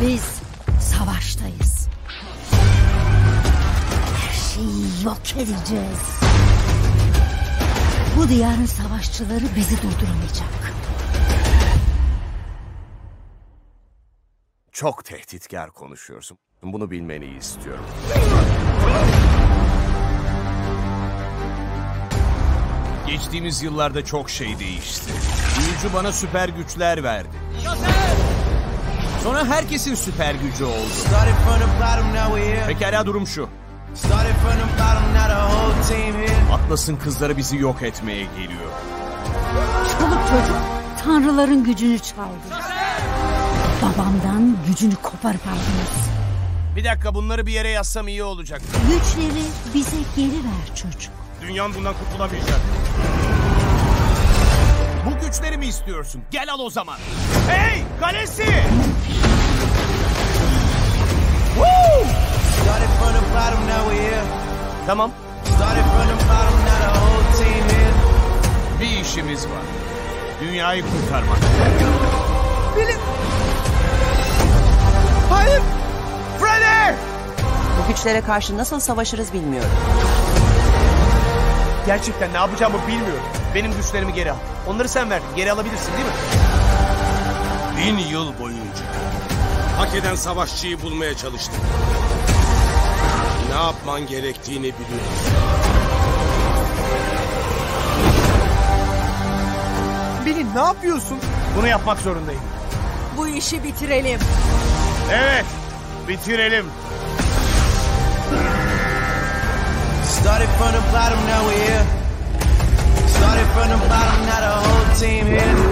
Biz savaştayız. Her şeyi yok edeceğiz. Bu diyarın savaşçıları bizi durduramayacak. Çok tehditkar konuşuyorsun. Bunu bilmeni istiyorum. Geçtiğimiz yıllarda çok şey değişti. Büyücü bana süper güçler verdi. Sonra herkesin süper gücü oldu. Pekala durum şu. Atlas'ın kızları bizi yok etmeye geliyor. Çoluk çocuk tanrıların gücünü çaldı. Babamdan gücünü koparıp aldınız. Bir dakika bunları bir yere yazsam iyi olacak. Güçleri bize geri ver çocuk. Dünyan bundan kurtulamayacak. Bu güçleri mi istiyorsun? Gel al o zaman. Hey kalesi! Here. Bir işimiz var. Dünyayı kurtarmak. Hayır! Freddy! Bu güçlere karşı nasıl savaşırız bilmiyorum. Gerçekten ne yapacağımı bilmiyorum. Benim güçlerimi geri al. Onları sen verdin. Geri alabilirsin değil mi? Bin yıl boyunca hak eden savaşçıyı bulmaya çalıştım. Ne yapman gerektiğini biliyorum. Bilin ne yapıyorsun? Bunu yapmak zorundayım. Bu işi bitirelim. Evet. Bitirelim. Started from the bottom, now we're here. Started from the bottom, now the whole team here.